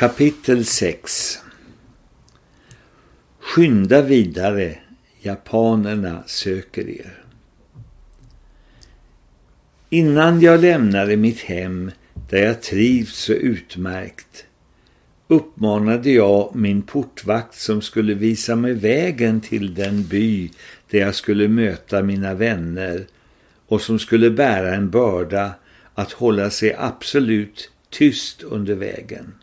Kapitel 6 Skynda vidare, japanerna söker er. Innan jag lämnade mitt hem där jag trivs så utmärkt uppmanade jag min portvakt som skulle visa mig vägen till den by där jag skulle möta mina vänner och som skulle bära en börda att hålla sig absolut tyst under vägen.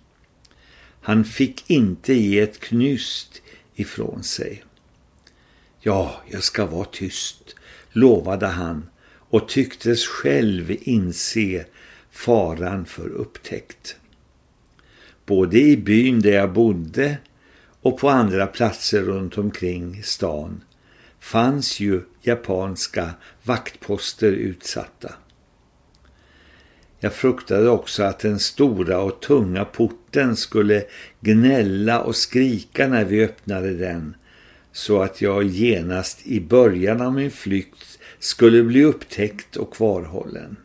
Han fick inte ge ett knyst ifrån sig. Ja, jag ska vara tyst, lovade han och tycktes själv inse faran för upptäckt. Både i byn där jag bodde och på andra platser runt omkring stan fanns ju japanska vaktposter utsatta. Jag fruktade också att den stora och tunga porten skulle gnälla och skrika när vi öppnade den så att jag genast i början av min flykt skulle bli upptäckt och kvarhållen.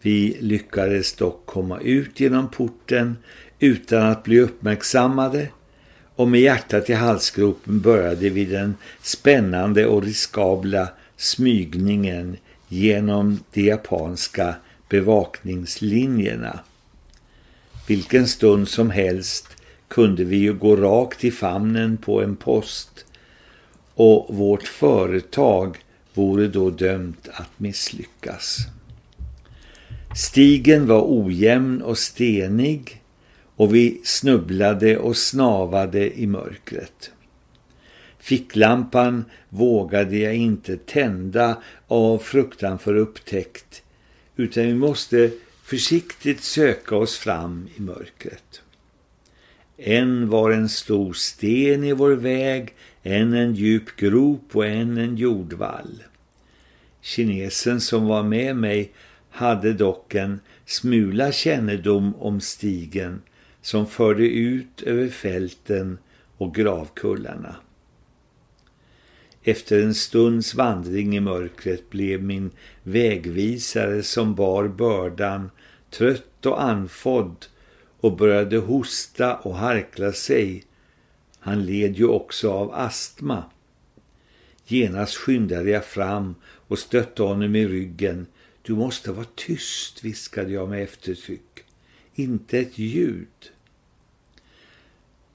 Vi lyckades dock komma ut genom porten utan att bli uppmärksammade och med hjärtat i halsgropen började vi den spännande och riskabla smygningen genom de japanska bevakningslinjerna. Vilken stund som helst kunde vi ju gå rakt i famnen på en post och vårt företag vore då dömt att misslyckas. Stigen var ojämn och stenig och vi snubblade och snavade i mörkret. Ficklampan vågade jag inte tända av fruktan för upptäckt utan vi måste försiktigt söka oss fram i mörkret. En var en stor sten i vår väg, en en djup grop och en en jordvall. Kinesen som var med mig hade dock en smula kännedom om stigen som förde ut över fälten och gravkullarna. Efter en stunds vandring i mörkret blev min vägvisare som bar bördan trött och anfodd och började hosta och harkla sig. Han led ju också av astma. Genast skyndade jag fram och stötte honom i ryggen. Du måste vara tyst, viskade jag med eftertryck. Inte ett ljud.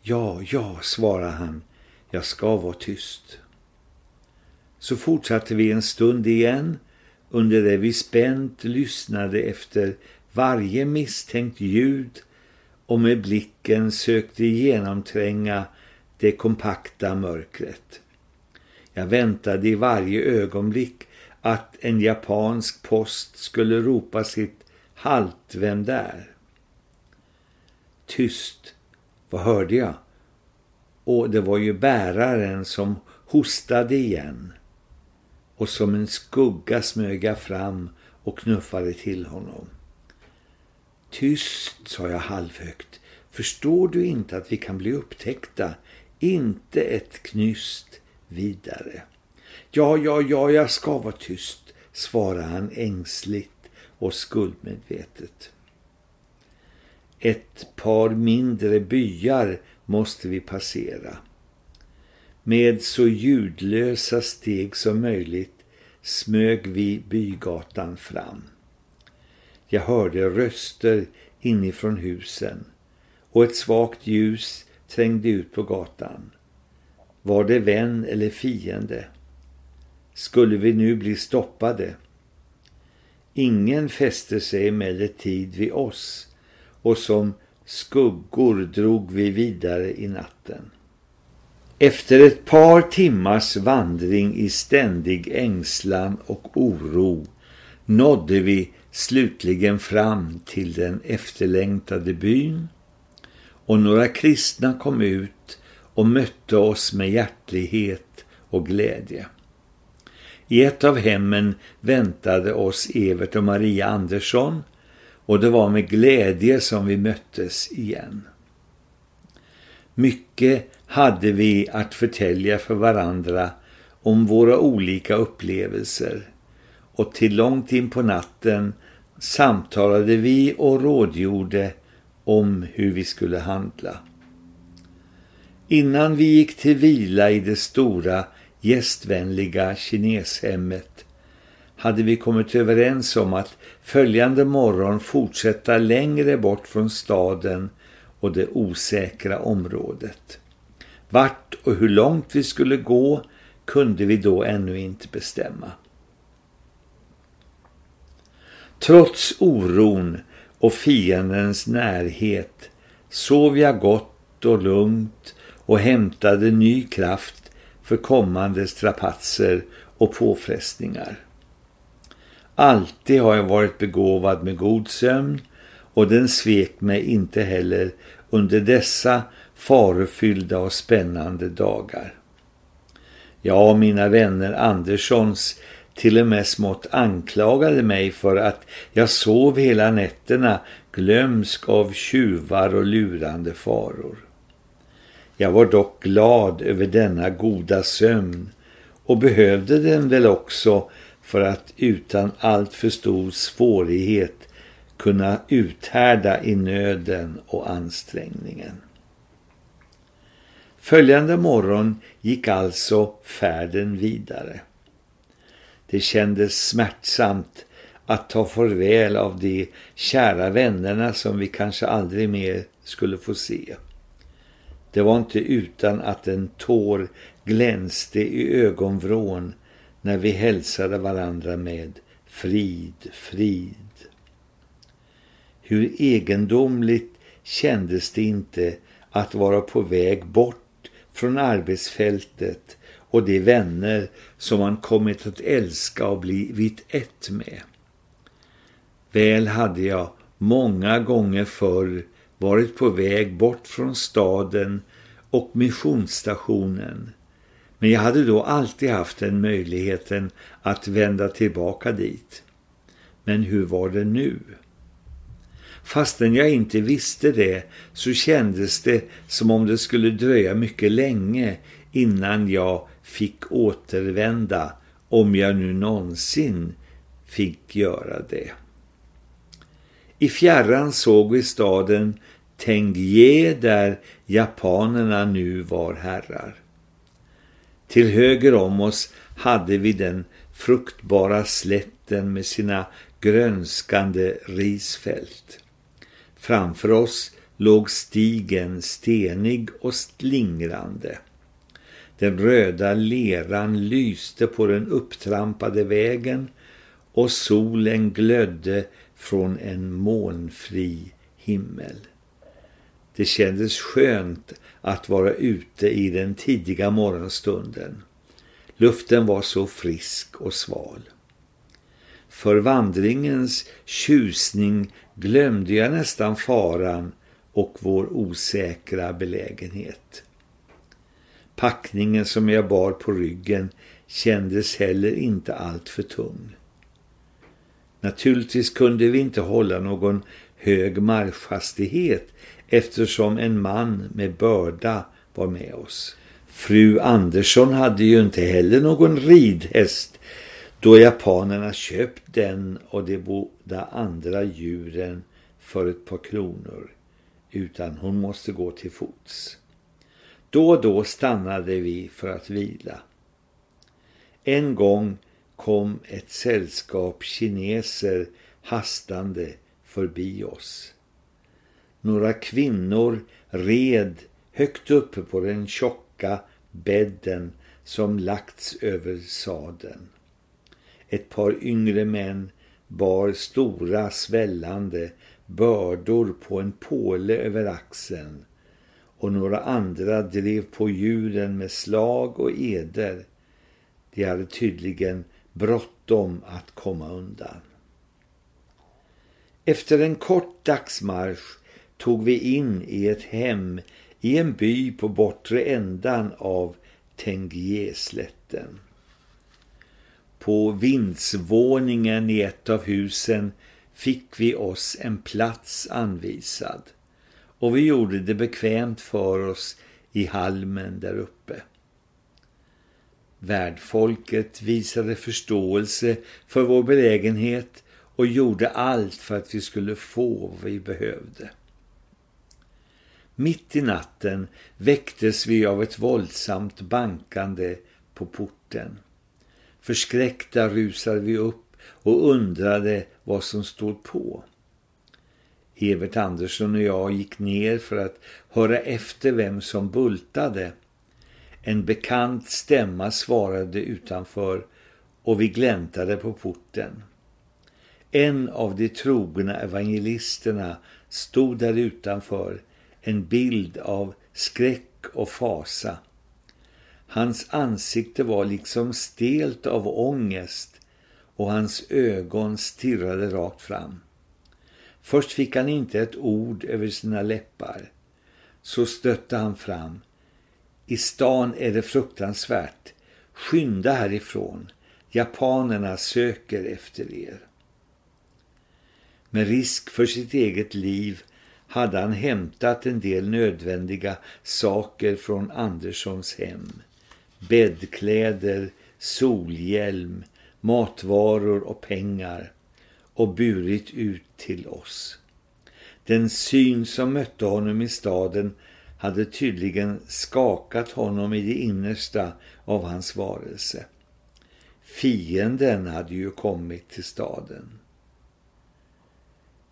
Ja, ja, svarade han. Jag ska vara tyst. Så fortsatte vi en stund igen under det vi spänt lyssnade efter varje misstänkt ljud och med blicken sökte genomtränga det kompakta mörkret. Jag väntade i varje ögonblick att en japansk post skulle ropa sitt halt, vem där? Tyst, vad hörde jag? Och det var ju bäraren som hostade igen och som en skugga smög jag fram och knuffade till honom. Tyst, sa jag halvhögt. Förstår du inte att vi kan bli upptäckta? Inte ett knyst vidare. Ja, ja, ja, jag ska vara tyst, svarade han ängsligt och skuldmedvetet. Ett par mindre byar måste vi passera. Med så ljudlösa steg som möjligt smög vi bygatan fram. Jag hörde röster inifrån husen och ett svagt ljus trängde ut på gatan. Var det vän eller fiende? Skulle vi nu bli stoppade? Ingen fäste sig emellertid vid oss och som skuggor drog vi vidare i natten. Efter ett par timmars vandring i ständig ängslan och oro nådde vi slutligen fram till den efterlängtade byn och några kristna kom ut och mötte oss med hjärtlighet och glädje. I ett av hemmen väntade oss Evert och Maria Andersson och det var med glädje som vi möttes igen. Mycket hade vi att förtälja för varandra om våra olika upplevelser och till långt in på natten samtalade vi och rådgjorde om hur vi skulle handla. Innan vi gick till vila i det stora gästvänliga kineshemmet hade vi kommit överens om att följande morgon fortsätta längre bort från staden och det osäkra området. Vart och hur långt vi skulle gå kunde vi då ännu inte bestämma. Trots oron och fiendens närhet sov jag gott och lugnt och hämtade ny kraft för kommande strapatser och påfrestningar. Alltid har jag varit begåvad med god sömn och den svek mig inte heller under dessa farofyllda och spännande dagar. Ja, mina vänner Anderssons till och med smått anklagade mig för att jag sov hela nätterna glömsk av tjuvar och lurande faror. Jag var dock glad över denna goda sömn och behövde den väl också för att utan allt för stor svårighet kunna uthärda i nöden och ansträngningen. Följande morgon gick alltså färden vidare. Det kändes smärtsamt att ta farväl av de kära vännerna som vi kanske aldrig mer skulle få se. Det var inte utan att en tår glänste i ögonvrån när vi hälsade varandra med frid, frid. Hur egendomligt kändes det inte att vara på väg bort från arbetsfältet och de vänner som man kommit att älska och blivit ett med. Väl hade jag många gånger förr varit på väg bort från staden och missionsstationen men jag hade då alltid haft den möjligheten att vända tillbaka dit. Men hur var det nu? Fastän jag inte visste det så kändes det som om det skulle dröja mycket länge innan jag fick återvända om jag nu någonsin fick göra det. I fjärran såg vi staden Tengye där japanerna nu var herrar. Till höger om oss hade vi den fruktbara slätten med sina grönskande risfält. Framför oss låg stigen stenig och slingrande. Den röda leran lyste på den upptrampade vägen och solen glödde från en molnfri himmel. Det kändes skönt att vara ute i den tidiga morgonstunden. Luften var så frisk och sval. För vandringens tjusning glömde jag nästan faran och vår osäkra belägenhet. Packningen som jag bar på ryggen kändes heller inte allt för tung. Naturligtvis kunde vi inte hålla någon hög marschhastighet eftersom en man med börda var med oss. Fru Andersson hade ju inte heller någon ridhäst då japanerna köpt den och de båda andra djuren för ett par kronor utan hon måste gå till fots. Då och då stannade vi för att vila. En gång kom ett sällskap kineser hastande förbi oss. Några kvinnor red högt uppe på den tjocka bädden som lagts över saden. Ett par yngre män bar stora svällande bördor på en påle över axeln och några andra drev på djuren med slag och eder. De hade tydligen bråttom att komma undan. Efter en kort dagsmarsch tog vi in i ett hem i en by på bortre ändan av Tengieslätten. På vindsvåningen i ett av husen fick vi oss en plats anvisad och vi gjorde det bekvämt för oss i halmen där uppe. Värdfolket visade förståelse för vår belägenhet och gjorde allt för att vi skulle få vad vi behövde. Mitt i natten väcktes vi av ett våldsamt bankande på porten. Förskräckta rusade vi upp och undrade vad som stod på. Evert Andersson och jag gick ner för att höra efter vem som bultade. En bekant stämma svarade utanför och vi gläntade på porten. En av de trogna evangelisterna stod där utanför, en bild av skräck och fasa. Hans ansikte var liksom stelt av ångest och hans ögon stirrade rakt fram. Först fick han inte ett ord över sina läppar. Så stötte han fram. I stan är det fruktansvärt. Skynda härifrån. Japanerna söker efter er. Med risk för sitt eget liv hade han hämtat en del nödvändiga saker från Anderssons hem. Bäddkläder, solhjälm, matvaror och pengar och burit ut till oss. Den syn som mötte honom i staden hade tydligen skakat honom i det innersta av hans varelse. Fienden hade ju kommit till staden.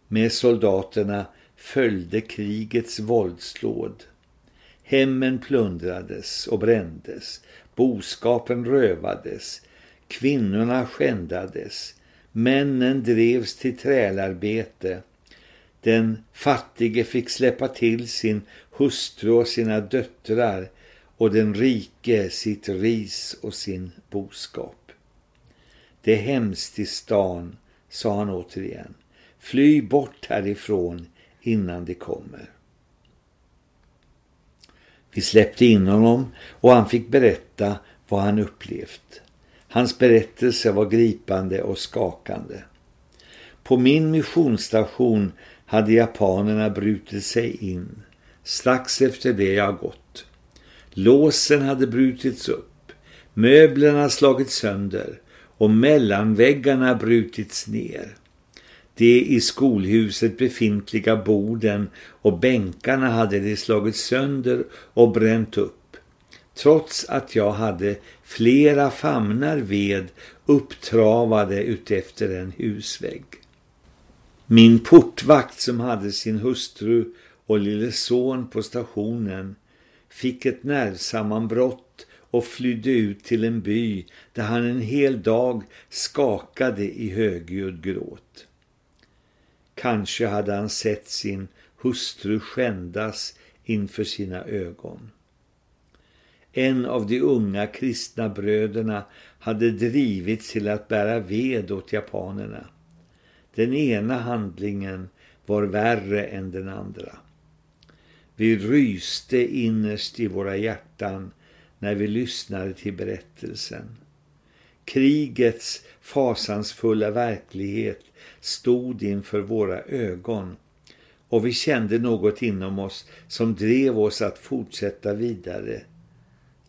Med soldaterna följde krigets våldslåd. Hemmen plundrades och brändes, boskapen rövades, kvinnorna skändades, männen drevs till trälarbete. Den fattige fick släppa till sin hustru och sina döttrar och den rike sitt ris och sin boskap. Det är hemskt i stan, sa han återigen. Fly bort härifrån innan det kommer. Vi släppte in honom och han fick berätta vad han upplevt. Hans berättelse var gripande och skakande. På min missionsstation hade japanerna brutit sig in strax efter det jag gått. Låsen hade brutits upp, möblerna slagits sönder och mellanväggarna brutits ner. De i skolhuset befintliga borden och bänkarna hade de slagit sönder och bränt upp. Trots att jag hade flera famnar ved upptravade utefter en husvägg. Min portvakt som hade sin hustru och lille son på stationen fick ett nervsammanbrott och flydde ut till en by där han en hel dag skakade i högljudd gråt. Kanske hade han sett sin hustru skändas inför sina ögon. En av de unga kristna bröderna hade drivits till att bära ved åt japanerna. Den ena handlingen var värre än den andra. Vi ryste innerst i våra hjärtan när vi lyssnade till berättelsen. Krigets fasansfulla verklighet stod inför våra ögon och vi kände något inom oss som drev oss att fortsätta vidare,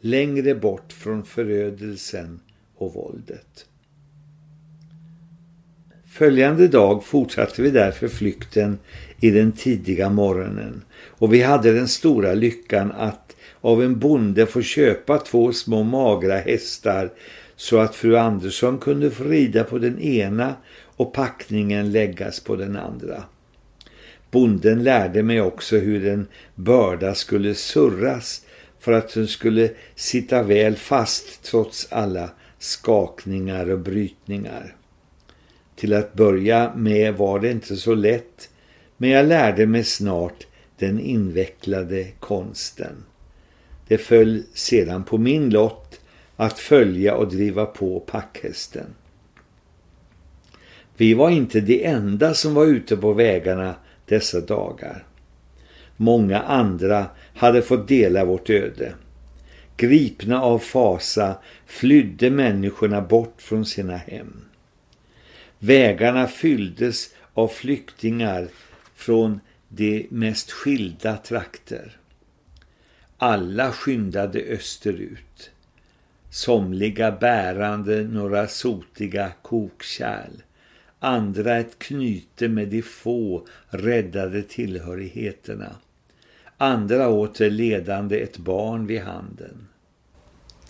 längre bort från förödelsen och våldet. Följande dag fortsatte vi därför flykten i den tidiga morgonen och vi hade den stora lyckan att av en bonde få köpa två små magra hästar så att fru Andersson kunde få rida på den ena och packningen läggas på den andra. Bonden lärde mig också hur en börda skulle surras för att den skulle sitta väl fast trots alla skakningar och brytningar. Till att börja med var det inte så lätt, men jag lärde mig snart den invecklade konsten. Det föll sedan på min lott att följa och driva på packhästen. Vi var inte de enda som var ute på vägarna dessa dagar. Många andra hade fått dela vårt öde. Gripna av fasa flydde människorna bort från sina hem. Vägarna fylldes av flyktingar från de mest skilda trakter. Alla skyndade österut. Somliga bärande några sotiga kokkärl andra ett knyte med de få räddade tillhörigheterna. andra åter ledande ett barn vid handen.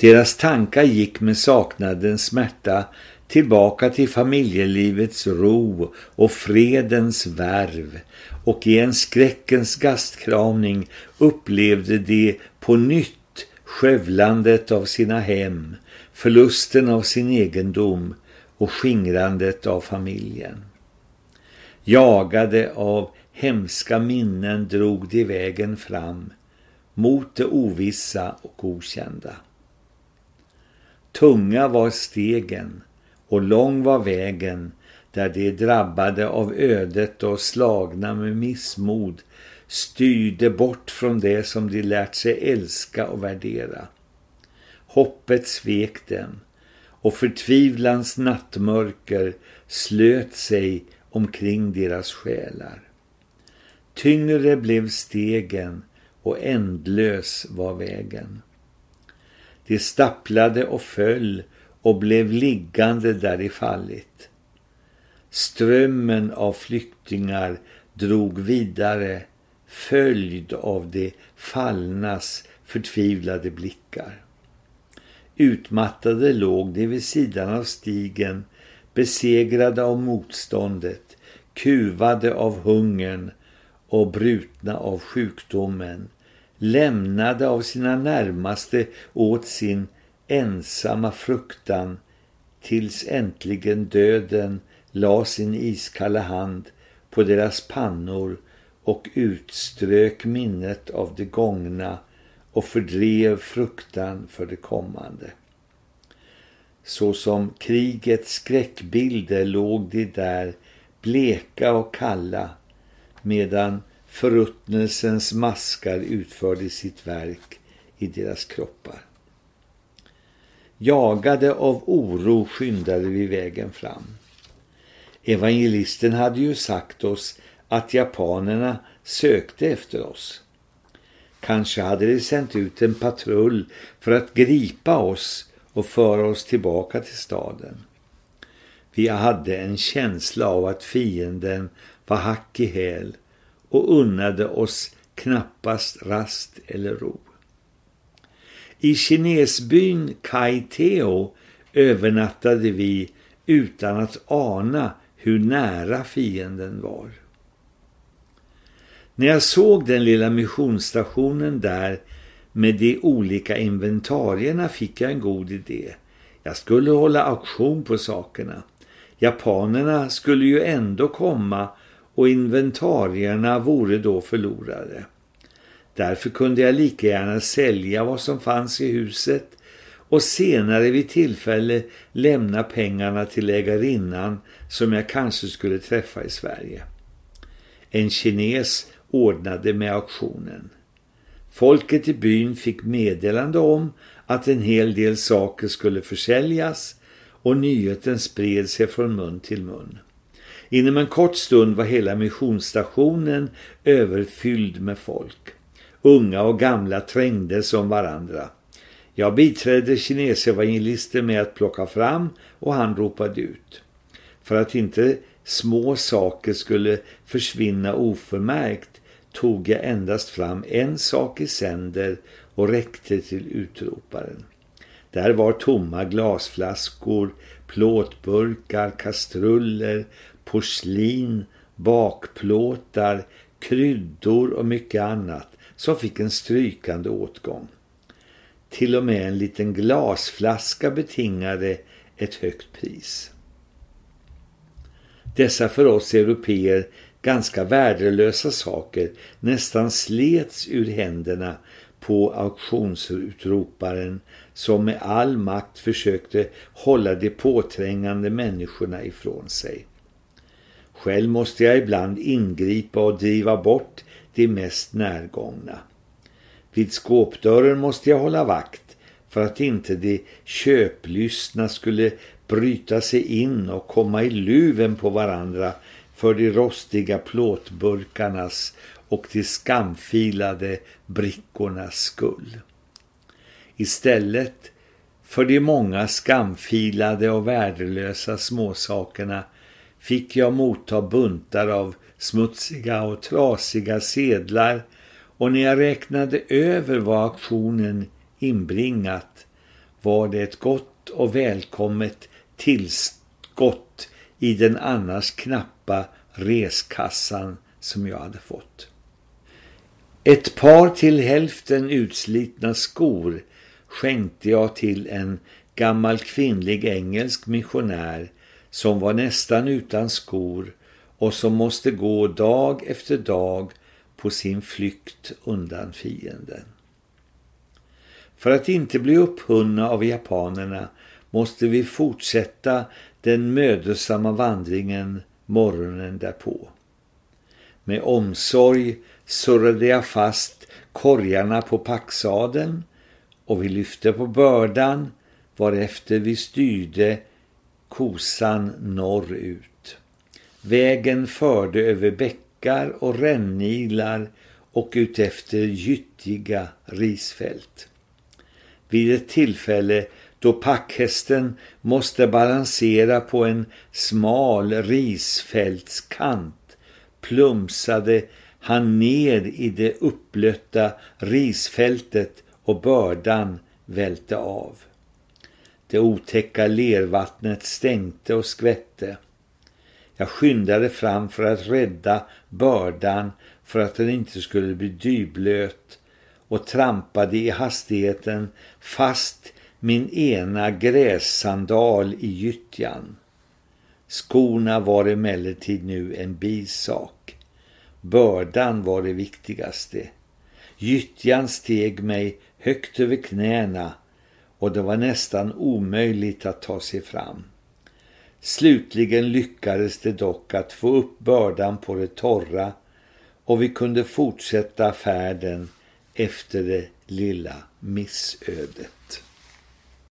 Deras tankar gick med saknadens smärta tillbaka till familjelivets ro och fredens värv och i en skräckens gastkramning upplevde de på nytt skövlandet av sina hem, förlusten av sin egendom och skingrandet av familjen. Jagade av hemska minnen drog de vägen fram mot det ovissa och okända. Tunga var stegen och lång var vägen där de drabbade av ödet och slagna med missmod styrde bort från det som de lärt sig älska och värdera. Hoppet svek dem och förtvivlans nattmörker slöt sig omkring deras själar. Tyngre blev stegen och ändlös var vägen. De stapplade och föll och blev liggande där i fallit. Strömmen av flyktingar drog vidare följd av de fallnas förtvivlade blickar. Utmattade låg de vid sidan av stigen, besegrade av motståndet, kuvade av hungern och brutna av sjukdomen, lämnade av sina närmaste åt sin ensamma fruktan tills äntligen döden la sin iskalla hand på deras pannor och utströk minnet av det gångna och fördrev fruktan för det kommande. Så som krigets skräckbilder låg de där bleka och kalla medan förruttnelsens maskar utförde sitt verk i deras kroppar. Jagade av oro skyndade vi vägen fram. Evangelisten hade ju sagt oss att japanerna sökte efter oss. Kanske hade de sänt ut en patrull för att gripa oss och föra oss tillbaka till staden. Vi hade en känsla av att fienden var hack i häl och unnade oss knappast rast eller ro. I kinesbyn Kaiteo övernattade vi utan att ana hur nära fienden var. När jag såg den lilla missionsstationen där med de olika inventarierna fick jag en god idé. Jag skulle hålla auktion på sakerna. Japanerna skulle ju ändå komma och inventarierna vore då förlorade. Därför kunde jag lika gärna sälja vad som fanns i huset och senare vid tillfälle lämna pengarna till ägarinnan som jag kanske skulle träffa i Sverige. En kines ordnade med auktionen. Folket i byn fick meddelande om att en hel del saker skulle försäljas och nyheten spred sig från mun till mun. Inom en kort stund var hela missionsstationen överfylld med folk. Unga och gamla trängdes om varandra. Jag biträdde kinesevangelister med att plocka fram och han ropade ut. För att inte små saker skulle försvinna oförmärkt tog jag endast fram en sak i sänder och räckte till utroparen. Där var tomma glasflaskor, plåtburkar, kastruller, porslin, bakplåtar, kryddor och mycket annat som fick en strykande åtgång. Till och med en liten glasflaska betingade ett högt pris. Dessa för oss europeer ganska värdelösa saker nästan slets ur händerna på auktionsutroparen som med all makt försökte hålla de påträngande människorna ifrån sig. Själv måste jag ibland ingripa och driva bort de mest närgångna. Vid skåpdörren måste jag hålla vakt för att inte de köplystna skulle bryta sig in och komma i luven på varandra för de rostiga plåtburkarnas och de skamfilade brickornas skull. Istället för de många skamfilade och värdelösa småsakerna fick jag motta buntar av smutsiga och trasiga sedlar och när jag räknade över vad auktionen inbringat var det ett gott och välkommet tillskott i den annars knappa reskassan som jag hade fått. Ett par till hälften utslitna skor skänkte jag till en gammal kvinnlig engelsk missionär som var nästan utan skor och som måste gå dag efter dag på sin flykt undan fienden. För att inte bli upphunna av japanerna måste vi fortsätta den mödosamma vandringen morgonen därpå. Med omsorg surrade jag fast korgarna på packsaden och vi lyfte på bördan varefter vi styrde kosan norrut. Vägen förde över bäckar och rännilar och utefter gyttiga risfält. Vid ett tillfälle då packhästen måste balansera på en smal risfältskant plumsade han ner i det upplötta risfältet och bördan välte av. Det otäcka lervattnet stänkte och skvätte. Jag skyndade fram för att rädda bördan för att den inte skulle bli dyblöt och trampade i hastigheten fast min ena grässandal i gyttjan. Skorna var emellertid nu en bisak. Bördan var det viktigaste. Gyttjan steg mig högt över knäna och det var nästan omöjligt att ta sig fram. Slutligen lyckades det dock att få upp bördan på det torra och vi kunde fortsätta färden efter det lilla missödet.